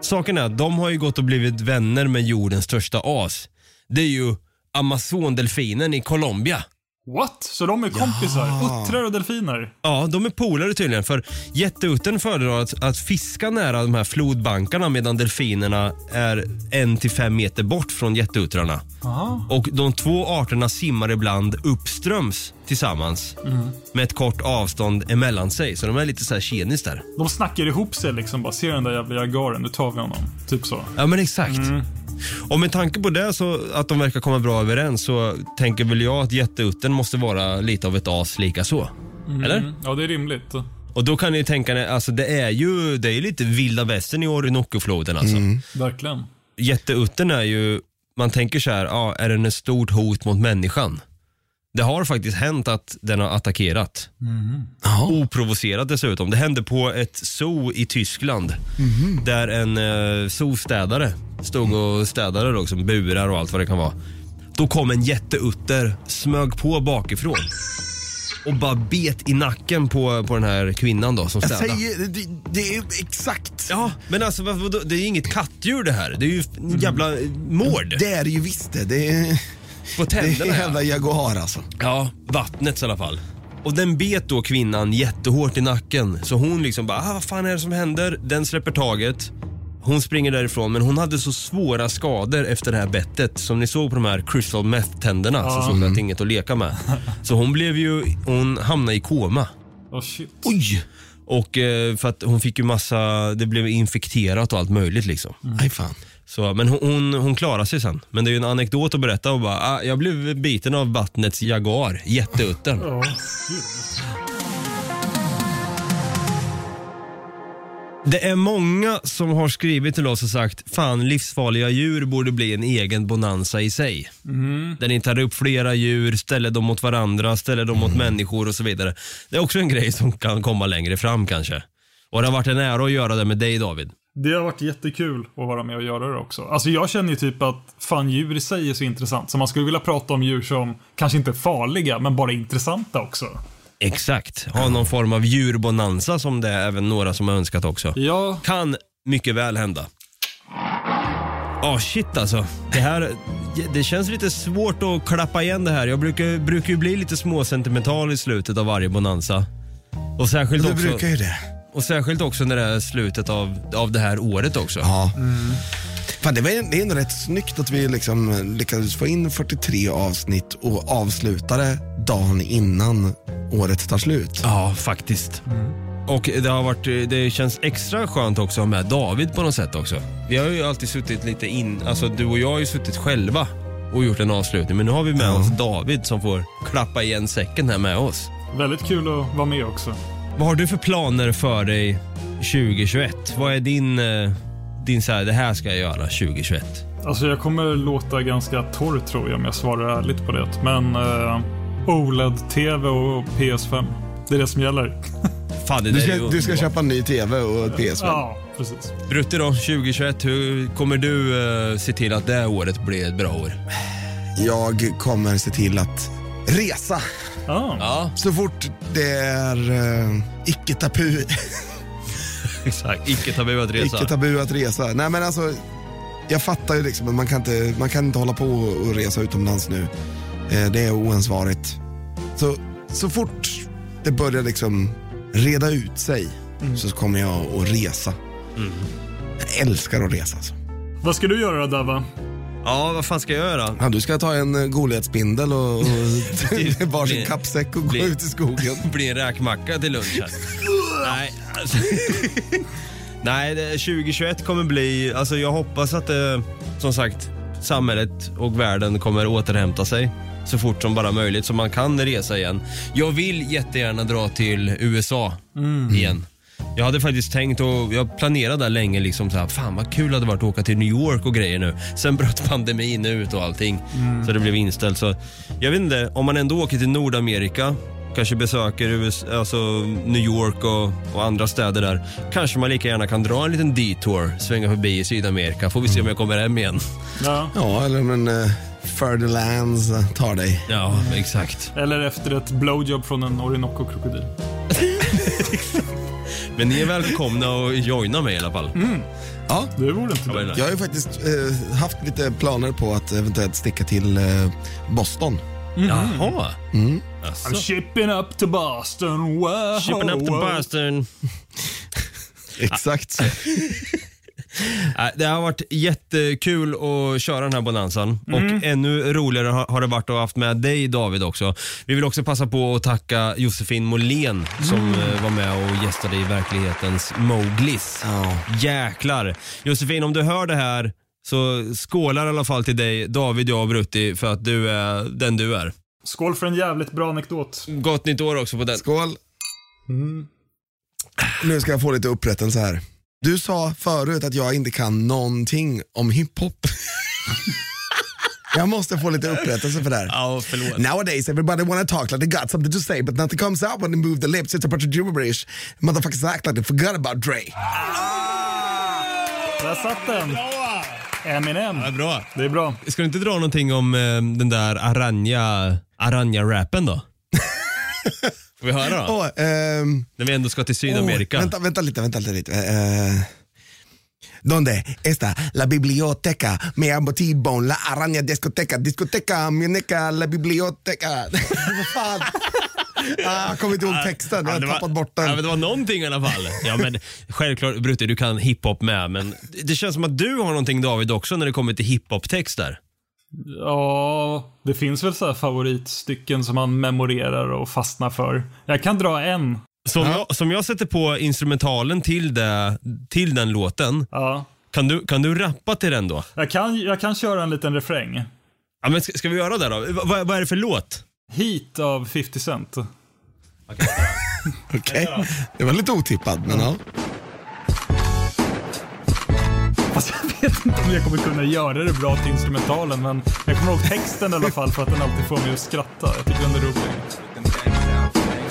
saken är de har ju gått och blivit vänner med jordens största as. Det är ju Amazondelfinen i Colombia. What? Så de är kompisar? Uttrar och delfiner? Ja, de är polare tydligen. För jätteuttern föredrar att, att fiska nära de här flodbankarna medan delfinerna är en till fem meter bort från jätteuttrarna. Aha. Och de två arterna simmar ibland uppströms tillsammans med ett kort avstånd emellan sig. Så de är lite så här tjenis där. De snackar ihop sig liksom. Bara, ser den där jävla jagaren, nu tar vi honom. Typ så. Ja men exakt. Och med tanke på det, så att de verkar komma bra överens, så tänker väl jag att jätteuttern måste vara lite av ett as lika så. Eller? Mm. Ja, det är rimligt. Och då kan ni tänka er, alltså det är ju det är lite vilda västern i Orinokofloden alltså. Verkligen. Jätteuttern är ju, man tänker så här, ja, är den ett stort hot mot människan? Det har faktiskt hänt att den har attackerat. Oprovocerat dessutom. Det hände på ett zoo i Tyskland. Där en eh, zoostädare stod och städade då, som burar och allt vad det kan vara. Då kom en jätteutter, smög på bakifrån och bara bet i nacken på, på den här kvinnan då som Jag städade. säger, det, det är exakt. Ja, men alltså vad- vadå? det är ju inget kattdjur det här. Det är ju en jävla eh, mård Det är det ju visst det. Det är, på det är tänderna. en jävla Jaguar alltså. Ja, vattnet i alla fall. Och den bet då kvinnan jättehårt i nacken. Så hon liksom bara, ah, vad fan är det som händer? Den släpper taget. Hon springer därifrån men hon hade så svåra skador efter det här bettet. Som ni såg på de här crystal meth-tänderna så såg det att inget att leka med. Så hon blev ju, hon hamnade i koma. Oh shit. Oj! Och eh, för att hon fick ju massa, det blev infekterat och allt möjligt liksom. Nej fan. Så, men hon, hon, hon klarade sig sen. Men det är ju en anekdot att berätta och bara, ah, jag blev biten av vattnets jaguar, jätteuttern. Ja. Det är många som har skrivit till oss och sagt, fan livsfarliga djur borde bli en egen bonanza i sig. Där ni tar upp flera djur, ställer dem mot varandra, ställer dem mot människor och så vidare. Det är också en grej som kan komma längre fram kanske. Och det har varit en ära att göra det med dig David. Det har varit jättekul att vara med och göra det också. Alltså jag känner ju typ att fan djur i sig är så intressant. Så man skulle vilja prata om djur som kanske inte är farliga, men bara intressanta också. Exakt. Ha någon form av djurbonanza som det är även några som har önskat också. Ja, Kan mycket väl hända. Ja, shit alltså. Det här det känns lite svårt att klappa igen det här. Jag brukar, brukar ju bli lite småsentimental i slutet av varje bonanza. Och särskilt, Du också, brukar ju det. Och särskilt också när det är slutet av, av det här året också. Ja. Fan, det, var, det är ändå rätt snyggt att vi liksom lyckades få in 43 avsnitt och avsluta det dagen innan året tar slut. Ja, faktiskt. Och det har varit, det känns extra skönt också med David på något sätt också. Vi har ju alltid suttit lite in, alltså du och jag har ju suttit själva och gjort en avslutning. Men nu har vi med oss David som får klappa igen säcken här med oss. väldigt kul att vara med också. Vad har du för planer för dig 2021? Vad är din, eh, din så här, det här ska jag göra 2021? Alltså jag kommer låta ganska torr tror jag om jag svarar ärligt på det. Men uh, OLED-TV och PS5. Det är det som gäller. Fan, det Du ska, du ska köpa en ny TV och ett PS5. Ja, precis. Brutti då, 2021, hur kommer du eh, se till att det här året blir ett bra år? Jag kommer se till att resa Ja. Ja, så fort det är uh, icke tabu, exakt. Icke tabu att resa. icke tabu att resa. Nej men alltså, jag fattar ju liksom att man kan inte, man kan inte hålla på och resa utomlands nu. Eh, det är oansvarigt. Så, så fort det börjar liksom reda ut sig så kommer jag att resa. Jag älskar att resa alltså. Vad ska du göra då, Dava? Ja, vad fan ska jag göra? Ja, du ska ta en uh, Goliatspindel och, och varsin kappsäck och gå blir- ut i skogen. blir en räkmacka till lunch här. Nej, alltså. Nej, det- 2021 kommer bli, alltså jag hoppas att det, som sagt, samhället och världen kommer återhämta sig så fort som bara möjligt så man kan resa igen. Jag vill jättegärna dra till USA igen. Jag hade faktiskt tänkt och jag planerade där länge liksom så här, fan vad kul det hade varit att åka till New York och grejer nu. Sen bröt pandemin ut och allting så det blev inställt. Så jag vet inte, om man ändå åker till Nordamerika kanske besöker US, alltså New York och, och andra städer där. Kanske man lika gärna kan dra en liten detour, svänga förbi i Sydamerika. Får vi se om jag kommer hem igen. Ja. Ja, eller men uh, Ferdinands uh, tar dig. Ja, exakt. Eller efter ett blowjob från en Orinoco-krokodil. Men ni är välkomna att joina mig i alla fall. Ja, Det vore inte dumt. jag har ju faktiskt eh, haft lite planer på att eventuellt sticka till eh, Boston. Jaha. Mm. Asså. I'm shipping up to Boston. Wow, Shipping up to. Boston. Exakt så. Äh, Det har varit jättekul att köra den här bonanzan och ännu roligare har har det varit att ha haft med dig David också. Vi vill också passa på att tacka Josefin Måhlén som eh, var med och gästade i verklighetens Mowglis. Ja. Jäklar. Josefin, om du hör det här så skålar i alla fall till dig, David, jag och Brutti för att du är den du är. Skål för en jävligt bra anekdot. Gott nytt år också på den. Skål. Nu ska jag få lite upprättelse här. Du sa förut att jag inte kan någonting om hiphop. jag måste få lite upprättelse för det här. Ja, förlåt. Nowadays everybody wanna talk like they got something to say but nothing comes out when they move the lips. It's a bunch of gibberish. Motherfuckers act like they forgot about Dre. Där satt den. Eminem. Ja, bra. Det är bra. Ska du inte dra någonting om eh, den där Aranja, Aranja-rappen då? Får vi höra då? Oh, ehm, När vi ändå ska till Sydamerika. Vänta, vänta lite, vänta lite. Uh, Donde está la biblioteca? Me amo T-bone, la araña discoteca, discoteca, muñeca, la biblioteca. Vad fan? Ah, jag kommer inte ihåg texten, jag har var, tappat bort Ja, den. men det var någonting i alla fall. Ja, men självklart, Brutti, du kan hiphop med, men det känns som att du har någonting David också när det kommer till hiphop-texter. Ja, det finns väl så här favoritstycken som man memorerar och fastnar för. Jag kan dra en. Som, jag, som jag sätter på instrumentalen till, det, till den låten, Ja. kan du, kan du rappa till den då? Jag kan, jag kan köra en liten refräng. Ja, men ska, ska vi göra det då? Va- vad- vad är det för låt? Heat av 50 Cent. Okej, det var lite otippat men ja. Fast jag vet inte om jag kommer kunna göra det bra till instrumentalen, men jag kommer ihåg texten i alla fall för att den alltid får mig att skratta. Jag tycker den är rolig.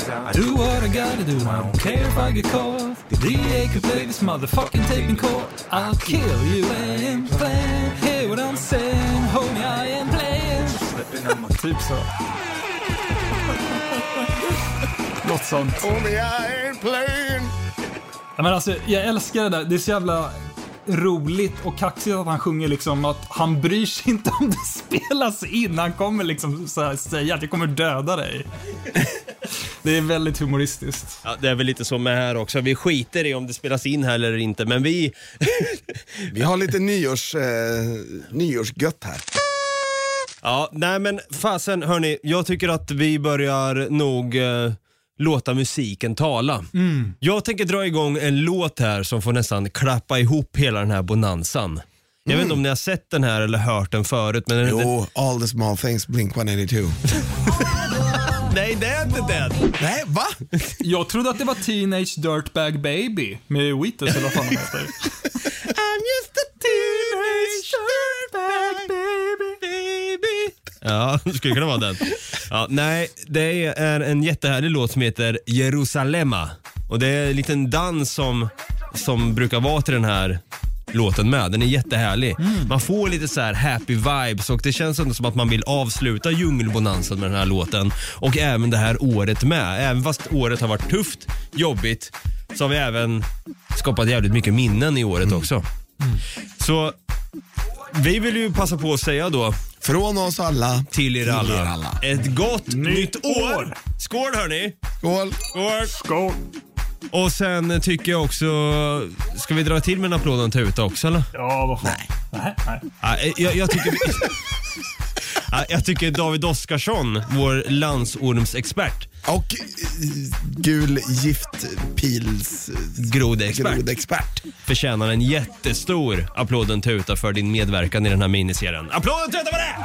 I do what I gotta do, I don't care if I get caught. The DA could play this motherfucking tape in court. I'll kill you and plan. Hear what I'm saying, homie, I am playing. typ så. Något sånt. Ja, men alltså, jag älskar det där. Det är så jävla roligt och kaxigt att han sjunger liksom att han bryr sig inte om det spelas in. Han kommer liksom så här säga att jag kommer döda dig. Det är väldigt humoristiskt. Ja, det är väl lite så med här också. Vi skiter i om det spelas in här eller inte, men vi... Vi har lite nyårs, eh, nyårsgött här. Ja, nej men fasen hörni, jag tycker att vi börjar nog eh, låta musiken tala. Jag tänker dra igång en låt här som får nästan klappa ihop hela den här bonanzan. Jag vet inte om ni har sett den här eller hört den förut, men den. Jo, All the small things, Blink 182. Nej, det är inte den! Nej, va? Jag trodde att det var Teenage Dirtbag Baby med Wheatus eller vad fan han heter. I'm just a teenage dirtbag baby. Ja, det skulle kunna vara den. Ja, nej, det är en jättehärlig låt som heter Jerusalema. Och det är en liten dans som, som brukar vara till den här låten med. Den är jättehärlig. Man får lite så här happy vibes och det känns ändå som att man vill avsluta djungelbonanzan med den här låten. Och även det här året med. Även fast året har varit tufft, jobbigt, så har vi även skapat jävligt mycket minnen i året också. Så vi vill ju passa på att säga då Från oss alla till er alla, er alla. ett gott nytt, år. år. Skål hörni! Skål. Skål! Skål! Och sen tycker jag också, ska vi dra till med en applåd och en tuta också eller? Ja, vad fan. Nej. Nej, nej. Ja, jag, jag tycker Ja, Jag tycker David Oskarsson, vår landsormsexpert, Och eh, gul giftpils grodexpert, grodexpert. förtjänar en jättestor applåd och en tuta för din medverkan i den här miniserien. Applåd och tuta för det!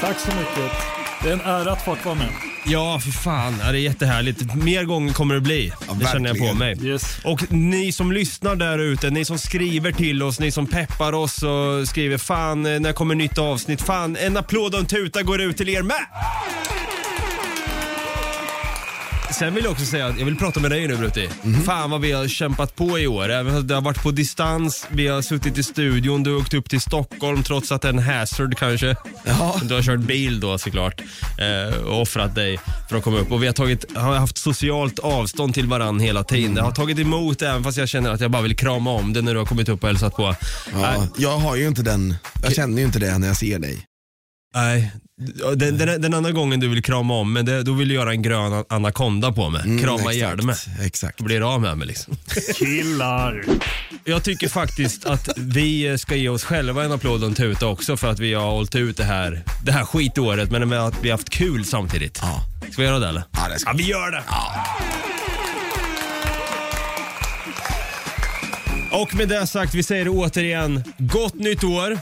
Tack så mycket. Det är en ära att få vara med. Ja, för fan. Ja, det är jättehärligt. Mer gånger kommer det bli. det känner jag på mig. Yes. Och ni som lyssnar där ute, ni som skriver till oss, ni som peppar oss och skriver fan, när kommer nytt avsnitt? Fan, en applåd och en tuta går ut till er med! Sen vill jag också säga att jag vill prata med dig nu Brutti. Fan vad vi har kämpat på i år. Även det har varit på distans, vi har suttit i studion, du har åkt upp till Stockholm trots att det är en hazard kanske. Ja. Du har kört bil då såklart eh, och offrat dig för att komma upp. Och vi har, tagit, har haft socialt avstånd till varann hela tiden. Det har tagit emot även fast jag känner att jag bara vill krama om dig när du har kommit upp och hälsat på. Ja, jag har ju inte den, jag känner ju inte det när jag ser dig. Nej, den, den, den andra gången du vill krama om men det, då vill du göra en grön anakonda på mig. Mm, krama ihjäl mig. Exakt. Då blir det av med mig liksom. Killar. Jag tycker faktiskt att vi ska ge oss själva en applåd och en tuta också för att vi har hållit ut det här, det här skitåret men med att vi har haft kul samtidigt. Ja. Ska vi göra det eller? Ja, det ska Ja, vi gör det! Och med det sagt, vi säger det återigen. Gott nytt år!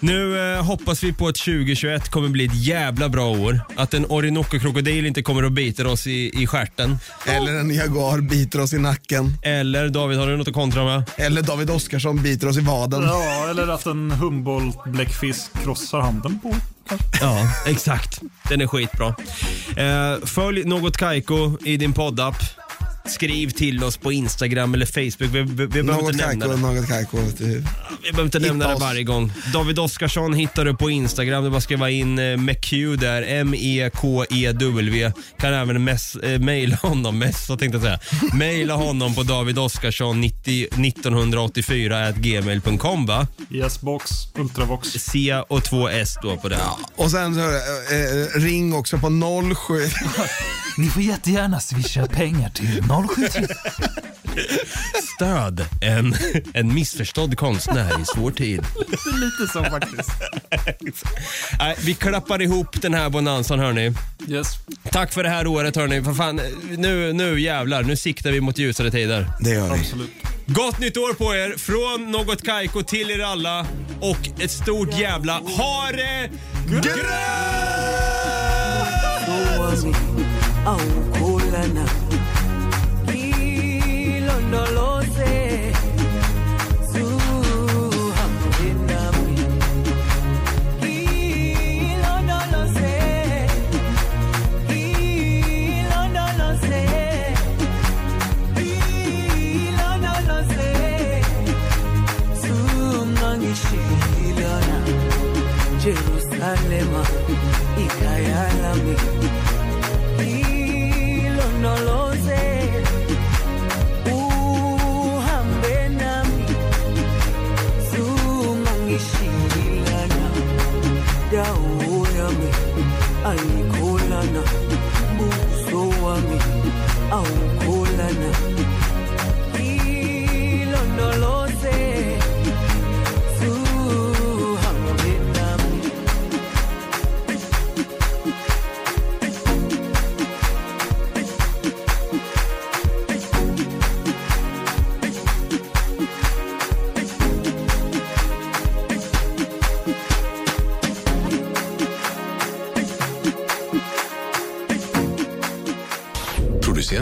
Nu eh, hoppas vi på att 2021 kommer bli ett jävla bra år. Att en Orinoco-krokodil inte kommer att bita oss i, i stjärten. Eller en jaguar biter oss i nacken. Eller David, har du något att kontra med? Eller David Oskarsson biter oss i vaden. Ja, eller att en Humboldt-bläckfisk krossar handen på. Ja, exakt. Den är skitbra. Eh, följ Något Kaiko i din poddapp. Skriv till oss på Instagram eller Facebook. Vi, vi, vi behöver Något inte nämna kajko, det. något kajko. Vi behöver inte nämna det varje gång. David Oskarsson hittar du på Instagram. Det är bara skriva in eh, McQ där. M-E-K-E-W. Kan även mess, eh, mejla honom. Messa tänkte jag säga. Mejla honom på davidoskarsson 90 1984 at gmail.com va? Yes box, Ultravox. C och två S då på den. Och sen så, eh, ring också på 07. Ni får jättegärna swisha pengar till 073. Stöd en, en missförstådd konstnär i svår tid. Lite så faktiskt. Nej, vi klappar ihop den här bonanzan hörni. Yes. Tack för det här året hörni. För fan, nu, nu jävlar, nu siktar vi mot ljusare tider. Det gör vi. Absolut. Gott nytt år på er från Något Kaiko till er alla och ett stort jävla ha det wami Oh.